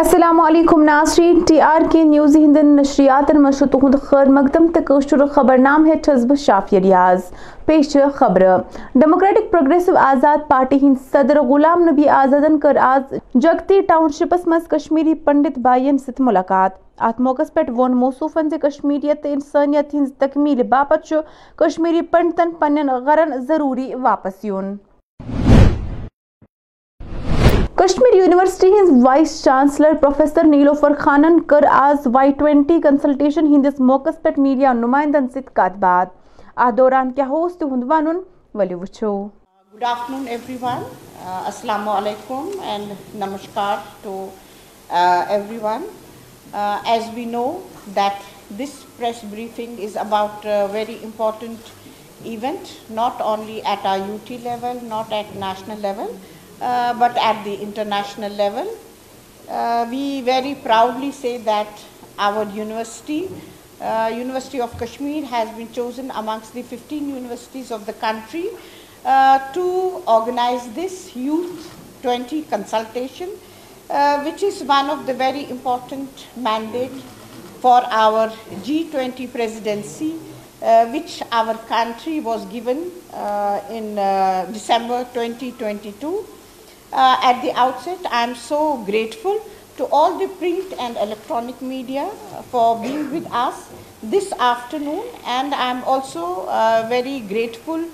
السلام علیکم ناصری ٹی آر کے نیوز ہند نشریتن مزھ خیر مقدم توشر خبر نام ہے چسب شافی ریاض پیش خبر ڈیموکریٹک پروگریسو آزاد پارٹی ہند صدر غلام نبی آزادن کر آج جگتی ٹاؤن شپس مز کشمیری پنڈت ست ملاقات ات موقع پہ ووصوف کشمیریت انسانیت ہند تکمیل باپت کشمیری پنڈتن پن غرن ضروری واپس یون کشمیر یونیورسٹی ہنز وائس چانسلر پروفیسر نیلوفر خانن کر آز وائی ٹوینٹی کنسلٹیشن ہندس موقع پہ میڈیا نمائندن ست کت بات اہ دوران کیا اس تہد ون ولی وچو گڈ آفٹرون ایوری ون السلام علیکم and namaskar to everyone as we know that this press briefing is about very important event not only at a U T level not at national level Uh, but at the international level. Uh, we very proudly say that our university, uh, University of Kashmir, has been chosen amongst the 15 universities of the country to organize this Youth 20 consultation, which is one of the very important mandates for our G20 presidency, which our country was given in December 2022. Uh, at the outset, I am so grateful to all the print and electronic media uh, for being with us this afternoon, and I am also uh, very grateful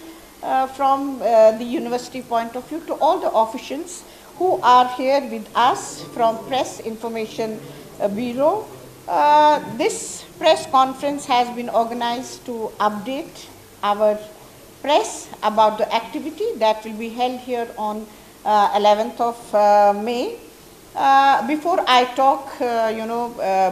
from the university point of view to all the officials who are here with us from Press Information Bureau. This press conference has been organized to update our press about the activity that will be held here on 11th uh, of uh, May. Uh, before I talk,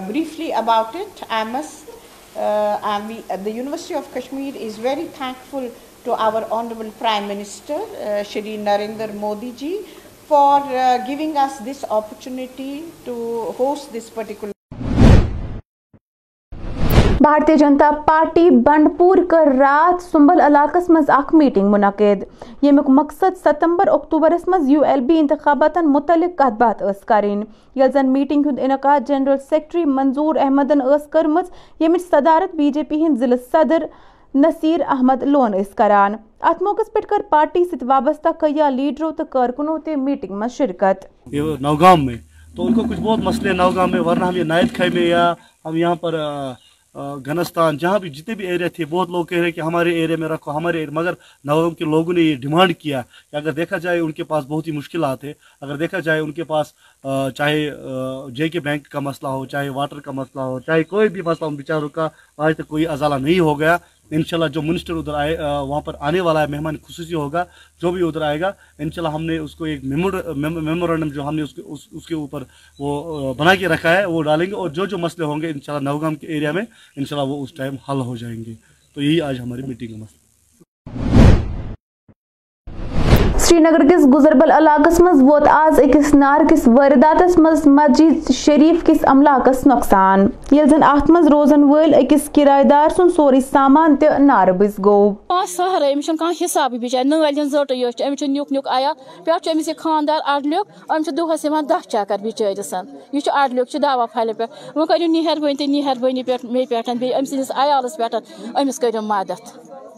briefly about it, I must, the University of Kashmir is very thankful to our Honorable Prime Minister, Shri Narendra Modi ji, for giving us this opportunity to host this particular بھارتی جنتا party بنڈ پور کر رات سنبل علاقہ مز اخ meeting منعقد یمیک مقصد ستمبر اکتوبرس مز یو ایل بی انتخاباتن متعلق کت بات اس کریں یل زن میٹنگ ہند انعقاد جنرل سیکٹری منظور احمدن اس کرمز یمچ صدارت بی جے پی ہند ضلع صدر نصیر احمد لون اس کران ات موقع پہ کر پارٹی ست وابستہ کیا لیڈرو تو کارکنوں تے میٹنگ میں شرکت نوگام میں تو ان کو کچھ بہت مسئلے نوگام میں ورنہ ہم یہ نائت کھائی میں یا ہم یہاں پر آ... گنستان جہاں بھی جتنے بھی ایریا تھے بہت لوگ کہہ رہے ہیں کہ ہمارے ایریا میں رکھو ہمارے ایریا مگر نوم کے لوگوں نے یہ ڈیمانڈ کیا کہ اگر دیکھا جائے ان کے پاس بہت ہی مشکلات ہے اگر دیکھا جائے ان کے پاس چاہے جے کے بینک کا مسئلہ ہو چاہے واٹر کا مسئلہ ہو چاہے کوئی بھی مسئلہ ان بیچاروں کا آج تک کوئی ازالہ نہیں ہو گیا انشاءاللہ جو منسٹر ادھر آئے وہاں پر آنے والا ہے مہمان خصوصی ہوگا جو بھی ادھر آئے گا انشاءاللہ ہم نے اس کو ایک میمورینڈم جو ہم نے اس کے اس کے اوپر وہ بنا کے رکھا ہے وہ ڈالیں گے اور جو جو مسئلے ہوں گے انشاءاللہ نوگام کے ایریا میں انشاءاللہ وہ اس ٹائم حل ہو جائیں گے تو یہی آج ہماری میٹنگ ہے مسئلہ سری نگر کس گزربل علاقس مز ووت آز اکس آزس نارکس ورداتس مسجد شریف کس عمل نقصان یل زن ات مز روزن اکس کرایہ دار سن سوری سامان نار تار بس گوشت سہارے امس بچار نل ہند زم نک نیک عیا پاندار اڈلی دہس دہ چکر بچ اڈلی دوا پھلے پہ ویو مہربانی مہربانی ام س عالس پیٹ امس کر مدد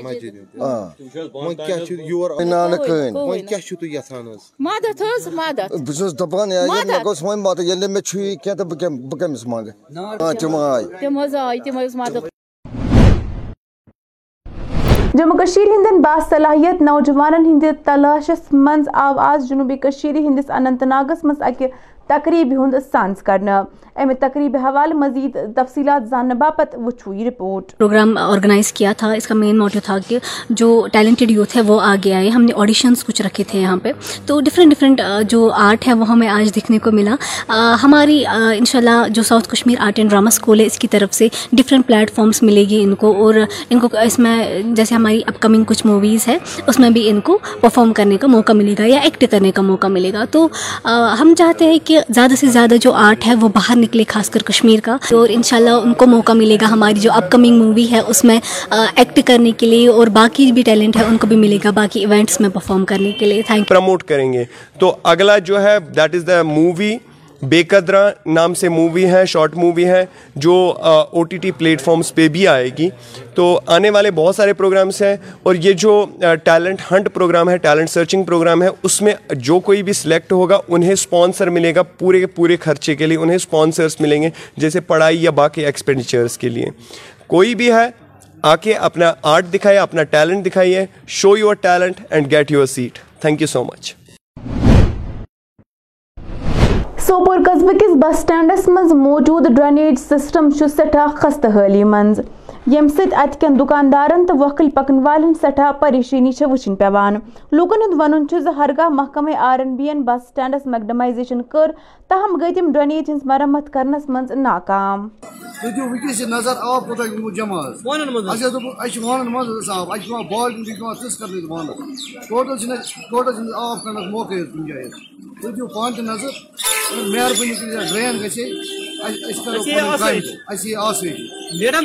مسجد وۄنۍ وۄنۍ وۄنۍ چھُ یور کٕہٕنۍ چھُو تُہۍ حظ حظ حظ حظ بہٕ بہٕ بہٕ چھُس دَپان مےٚ مےٚ گوٚژھ ییٚلہِ نہٕ تہٕ کٔمِس منٛگہٕ تِم تِم تِم آے آے جموں جموںدین با باصلاحیت نوجوانن ہند تلاشس منٛز آو آج جنوبی ہندس اننت ناگس منٛز اکہِ تقریب مزید تفصیلات یہ رپورٹ پروگرام آرگنائز کیا تھا اس کا مین موٹو تھا کہ جو ٹیلنٹڈ یوتھ ہے وہ آگے آئے ہم نے آڈیشنس کچھ رکھے تھے یہاں پہ تو ڈفرینٹ ڈفرینٹ جو آرٹ ہے وہ ہمیں آج دیکھنے کو ملا ہماری انشاءاللہ جو south Kashmir art and drama school ہے اس کی طرف سے ڈفرینٹ فارمس ملے گی ان کو اور ان کو اس میں جیسے ہماری اپ کمنگ کچھ موویز ہے اس میں بھی ان کو پرفارم کرنے کا موقع ملے گا یا ایکٹ کرنے کا موقع ملے گا تو ہم چاہتے ہیں کہ کہ زیادہ سے زیادہ جو آرٹ ہے وہ باہر نکلے خاص کر کشمیر کا اور انشاءاللہ ان کو موقع ملے گا ہماری جو اپ کمنگ مووی ہے اس میں ایکٹ کرنے کے لیے اور باقی بھی ٹیلنٹ ہے ان کو بھی ملے گا باقی ایونٹس میں پرفارم کرنے کے لیے تھینک پروموٹ کریں گے تو اگلا جو ہے دیٹ از دا مووی بے قدرہ نام سے مووی ہے شارٹ مووی ہے جو او ٹی ٹی پلیٹ فارمز پہ بھی آئے گی تو آنے والے بہت سارے پروگرامز ہیں اور یہ جو ٹیلنٹ ہنٹ پروگرام ہے ٹیلنٹ سرچنگ پروگرام ہے اس میں جو کوئی بھی سلیکٹ ہوگا انہیں اسپانسر ملے گا پورے پورے خرچے کے لیے انہیں سپانسرز ملیں گے جیسے پڑھائی یا باقی ایکسپینڈیچرس کے لیے کوئی بھی ہے آ کے اپنا آرٹ دکھائیے اپنا ٹیلنٹ دکھائیے show your talent and get your seat thank you so much Sopore قصبہ کس بس سٹینڈس موجود ڈرنیج سسٹم سٹھا خستحلی م یم سن دکاندار تو وھل پکن والی سٹھا پریشانی وچن پیان لوکن ون ہرگاہ محکمہ R N B and bus stands macadamization کر تاہم گی تم ڈنیج ہن مرمت کرنس من ناکام ڈرین ہے میڈم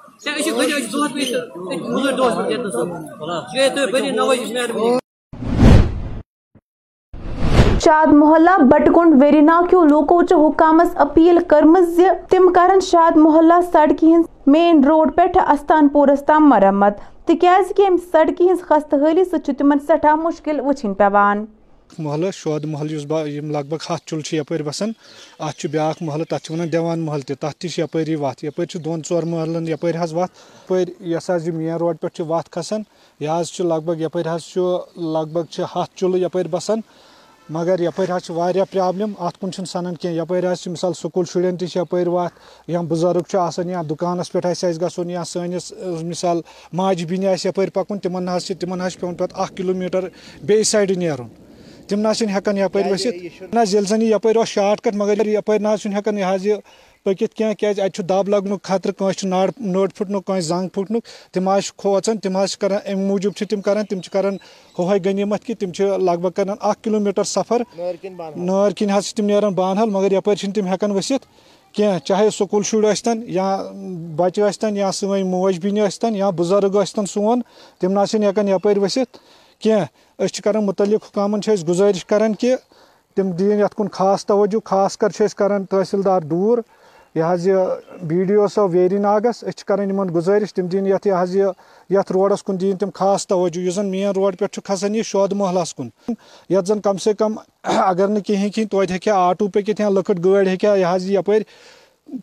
شاد محلہ بٹکنڈ کیو لوکو لوکوچ حکامس اپیل کرمز تم کرن شاد محلہ سڑکی ہن مین روڈ پیٹھ پورس تام مرمت تکیاز ہن سڑکہ حالی سچ تمن سٹھا مشکل وچھن پیوان اکھ محلہ شو محل لگ بھگ ہاتھ چل یپر بسان ات بیا محلہ تک وان دیوان محل تہ تپری تھی یپر دون ور محلن یپر ورپ یا مین روڈ پہ وت کھسان یہ لگ بھگ ٹپ لگ بھگ ہاتھ چل بسان مگر یپر ٹراج پاولیم اتنجہ سنان کی یپر حج مثال سکول شرین شرج یا بزرگ یا دکانس پہ گھن یا سنس مثال ماجہ یپ پک تمہ تم پہ کلو میٹر بیس سائڈ ن تم نس ثتب نہ یہپ شاٹ کٹ مگر یپ نا یہ پکت کی دب لگن خطرہ پھٹن پھٹ زنگ کھوچان تم تمہ ام موجود تم کر تمہیں غنیمت کہ لگ بھگ کلو میٹر سفر کن حس تم نیران بانحل مگر یپ تم وسط کی چاہے سکول شر یس تن بچہ یا سی موجن یا بزرگ سون تن نا تم یپ وسط کی أسۍ متعلق حکام گزارش کر تم دین کن خاص توجہ خاص کر یہِ دور یہ بی ڈی او صاحب ویری ناگس اچھے یہِ تم یہِ یہ روڈس کن دن تم خاص توجہ مین روڈ پہ کھسان یہ شود محلس کن یت زن کم سے کم اگر لۄکٕٹ گٲڑۍ ہیٚکہِ ہا گاڑی حظ یہ یپٲرۍ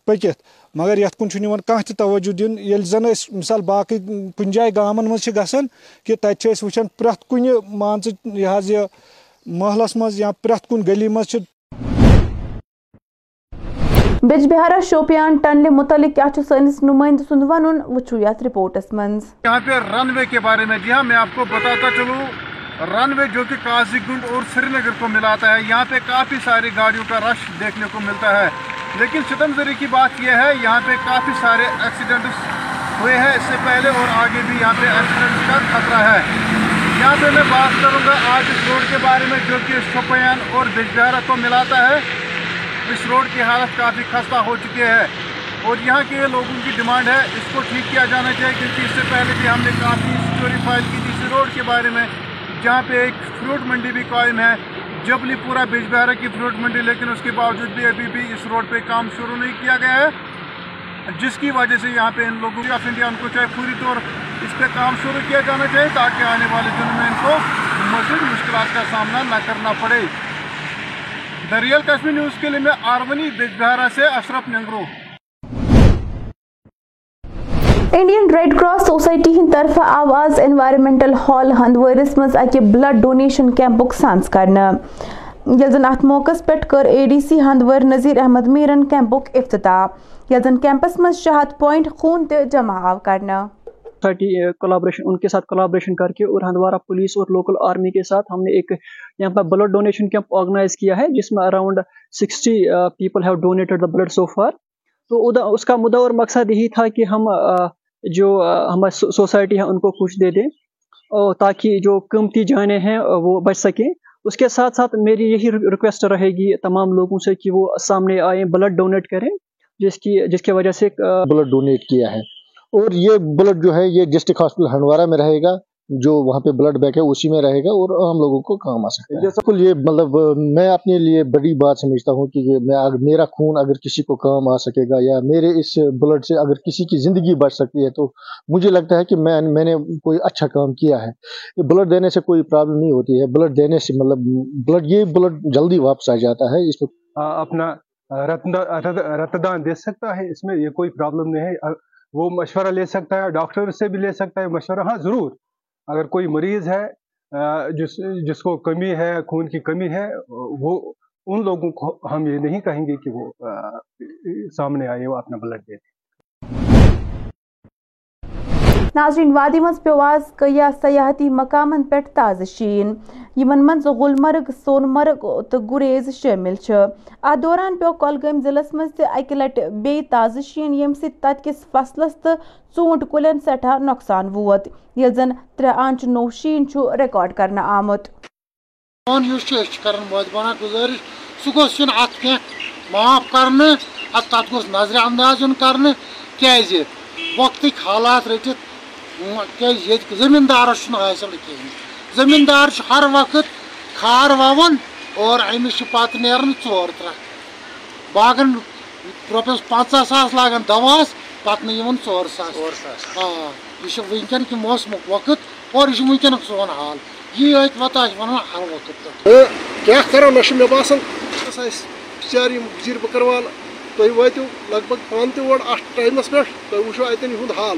پٔکِتھ مگر یَتھ کُن چھُنہٕ یِوان کانٛہہ تہِ توجوٗ دِنہٕ ییٚلہِ زَن أسۍ مِثال باقٕے کُنہِ جایہِ گامَن منٛز چھِ گژھان کہِ تَتہِ چھِ أسۍ وٕچھان پرٛٮ۪تھ کُنہِ مان ژٕ یہِ حظ یہِ محلَس منٛز یا پرٛٮ۪تھ کُنہِ گلی منٛز چھِ بجبہارا شوپیان ٹنلے متعلق کیا چھُ سٲنِس نُمٲیِندٕ سُنٛد وَنُن وٕچھو یَتھ رِپورٹَس منٛز یہاں پہ رن وے کے بارے میں جی ہاں میں آپ کو بتاتا چلوں رن وے جو کہ قاضی گنڈ اور سری نگر کو ملاتا ہے یہاں پہ کافی ساری گاڑیوں کا رش دیکھنے کو ملتا ہے لیکن ستم زری کی بات یہ ہے یہاں پہ کافی سارے ایکسیڈنٹس ہوئے ہیں اس سے پہلے اور آگے بھی یہاں پہ ایکسیڈنٹس کا خطرہ ہے یہاں پہ میں بات کروں گا آج اس روڈ کے بارے میں جو کہ شوپیان اور بجبہرا کو ملاتا ہے اس روڈ کی حالت کافی خستہ ہو چکے ہے اور یہاں کے لوگوں کی ڈیمانڈ ہے اس کو ٹھیک کیا جانا چاہیے کیونکہ اس سے پہلے بھی ہم نے کافی چوری فائل کی تھی اس روڈ کے بارے میں جہاں پہ ایک فروٹ منڈی بھی قائم ہے جب لی پورا بیج بہارا کی فروٹ منڈی لیکن اس کے باوجود بھی ابھی بھی اس روڈ پہ کام شروع نہیں کیا گیا ہے جس کی وجہ سے یہاں پہ ان لوگوں آف انڈیا ان کو چاہے پوری طور اس پہ کام شروع کیا جانا چاہیے تاکہ آنے والے دنوں میں ان کو مزید مشکلات کا سامنا نہ کرنا پڑے دریال کشمیر نیوز کے لیے میں آرونی بیج بہارا سے Ashraf Nangroo Indian red cross society ہند طرف آواز انوائرمنٹل ہال ہندورس مز اکہ بلڈ ڈونیشن کیمپک سانس کر یلزن ات موقع پہ کر A D C Handwara Nazir Ahmad میرن کیمپک افتتاح یلزن کیمپس مز شہد پوائنٹ خون تہ جمع آو کرنا تھرٹی کلابریشن uh, ان کے ساتھ کلابریشن کر کے اور ہندوارہ پولیس اور لوکل آرمی کے ساتھ ہم نے ایک یہاں پر بلڈ ڈونیشن کیمپ آرگنائز کیا ہے جس میں around sixty people have donated the blood so far تو اس کا مدعا اور مقصد یہی تھا کہ ہم uh, جو ہماری سوسائٹی ہے ان کو خوش دے دیں تاکہ جو قیمتی جانیں ہیں وہ بچ سکیں اس کے ساتھ ساتھ میری یہی ریکویسٹ رہے گی تمام لوگوں سے کہ وہ سامنے آئیں بلڈ ڈونیٹ کریں جس کی جس کی وجہ سے بلڈ ڈونیٹ کیا ہے اور یہ بلڈ جو ہے یہ ڈسٹرک ہاسپٹل ہنڈوارہ میں رہے گا جو وہاں پہ بلڈ بیک ہے اسی میں رہے گا اور عام لوگوں کو کام آ سکتا ہے کل یہ مطلب میں اپنے لیے بڑی بات سمجھتا ہوں کہ میں میرا خون اگر کسی کو کام آ سکے گا یا میرے اس بلڈ سے اگر کسی کی زندگی بچ سکتی ہے تو مجھے لگتا ہے کہ میں نے کوئی اچھا کام کیا ہے بلڈ دینے سے کوئی پرابلم نہیں ہوتی ہے بلڈ دینے سے مطلب بلڈ یہ بلڈ جلدی واپس آ جاتا ہے اس میں اپنا رتدان دے سکتا ہے اس میں یہ کوئی پرابلم نہیں ہے وہ مشورہ لے سکتا ہے ڈاکٹر سے بھی لے سکتا ہے مشورہ ہاں ضرور اگر کوئی مریض ہے جس جس کو کمی ہے خون کی کمی ہے وہ ان لوگوں کو ہم یہ نہیں کہیں گے کہ وہ سامنے آئے وہ اپنا بلڈ دے دیں ناظرین وادی مز پیواز کیا سیاحتی مقامن پہ تازہ شین یمن من گلمرگ سون مرگ تو گریز شامل ات دوران پیو کلگام ضلع مز تک لٹ بی تازہ شین یم سی ست کس فصلس تو ژوٗنٛٹھۍ کُلٮ۪ن سٹھا نقصان ووت ییٚلہِ زن ترٛےٚ آنٛچہِ نوٚو شیٖن چھُ رِکارڈ کرنہٕ آمُت یُس چھُ أسۍ چھِ کران وادبانہ گُزٲرِش سُہ گوٚژھ یُن اَتھ کینٛہہ معاف کرنہٕ اَتھ تَتھ نظر نظرِ انداز یُن کرنہٕ کیٛازِ جی؟ وقتٕکۍ حالات رٔٹِتھ زمیندار حاصل کہین زمیندار ہر وقت کار ومس پہ نیران ٹور تر باغن روپیس پنچہ ساس لاگن دوہس پہ یہ مسمک وقت اوور یہ سون حال یہ حال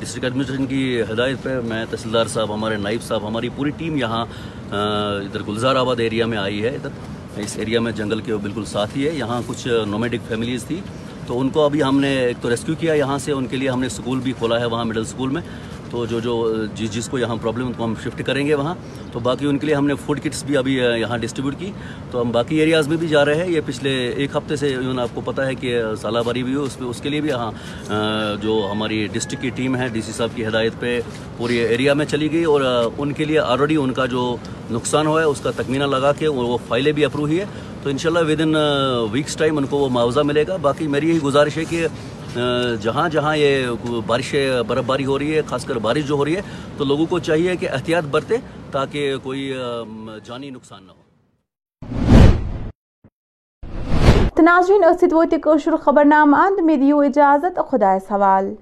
ڈسٹرک ایڈمنسٹریشن کی ہدایت پہ میں تحصیلدار صاحب ہمارے نائب صاحب ہماری پوری ٹیم یہاں ادھر گلزار آباد ایریا میں آئی ہے ادھر اس ایریا میں جنگل کے بالکل ساتھ ہی ہے یہاں کچھ نومیڈک فیملیز تھی تو ان کو ابھی ہم نے ایک تو ریسکیو کیا یہاں سے ان کے لیے ہم نے اسکول بھی کھولا ہے وہاں مڈل اسکول میں تو جو جو جس جس کو یہاں پرابلم ہم شفٹ کریں گے وہاں تو باقی ان کے لیے ہم نے فوڈ کٹس بھی ابھی یہاں ڈسٹریبیوٹ کی تو ہم باقی ایریاز میں بھی جا رہے ہیں یہ پچھلے ایک ہفتے سے آپ کو پتہ ہے کہ سالہ باری بھی ہو اس پہ اس کے لیے بھی یہاں جو ہماری ڈسٹرکٹ کی ٹیم ہے ڈی سی صاحب کی ہدایت پہ پورے ایریا میں چلی گئی اور ان کے لیے آلریڈی ان کا جو نقصان ہوا ہے اس کا تکمینہ لگا کے وہ فائلیں بھی اپروو ہی ہے تو انشاءاللہ شاء ود ان ویکس ٹائم ان کو وہ معاوضہ ملے گا باقی میری یہی گزارش ہے کہ جہاں جہاں یہ بارش برف باری ہو رہی ہے خاص کر بارش جو ہو رہی ہے تو لوگوں کو چاہیے کہ احتیاط برتے تاکہ کوئی جانی نقصان نہ ہو تناظرین ہوا خبر نام اند میں اجازت خدا سوال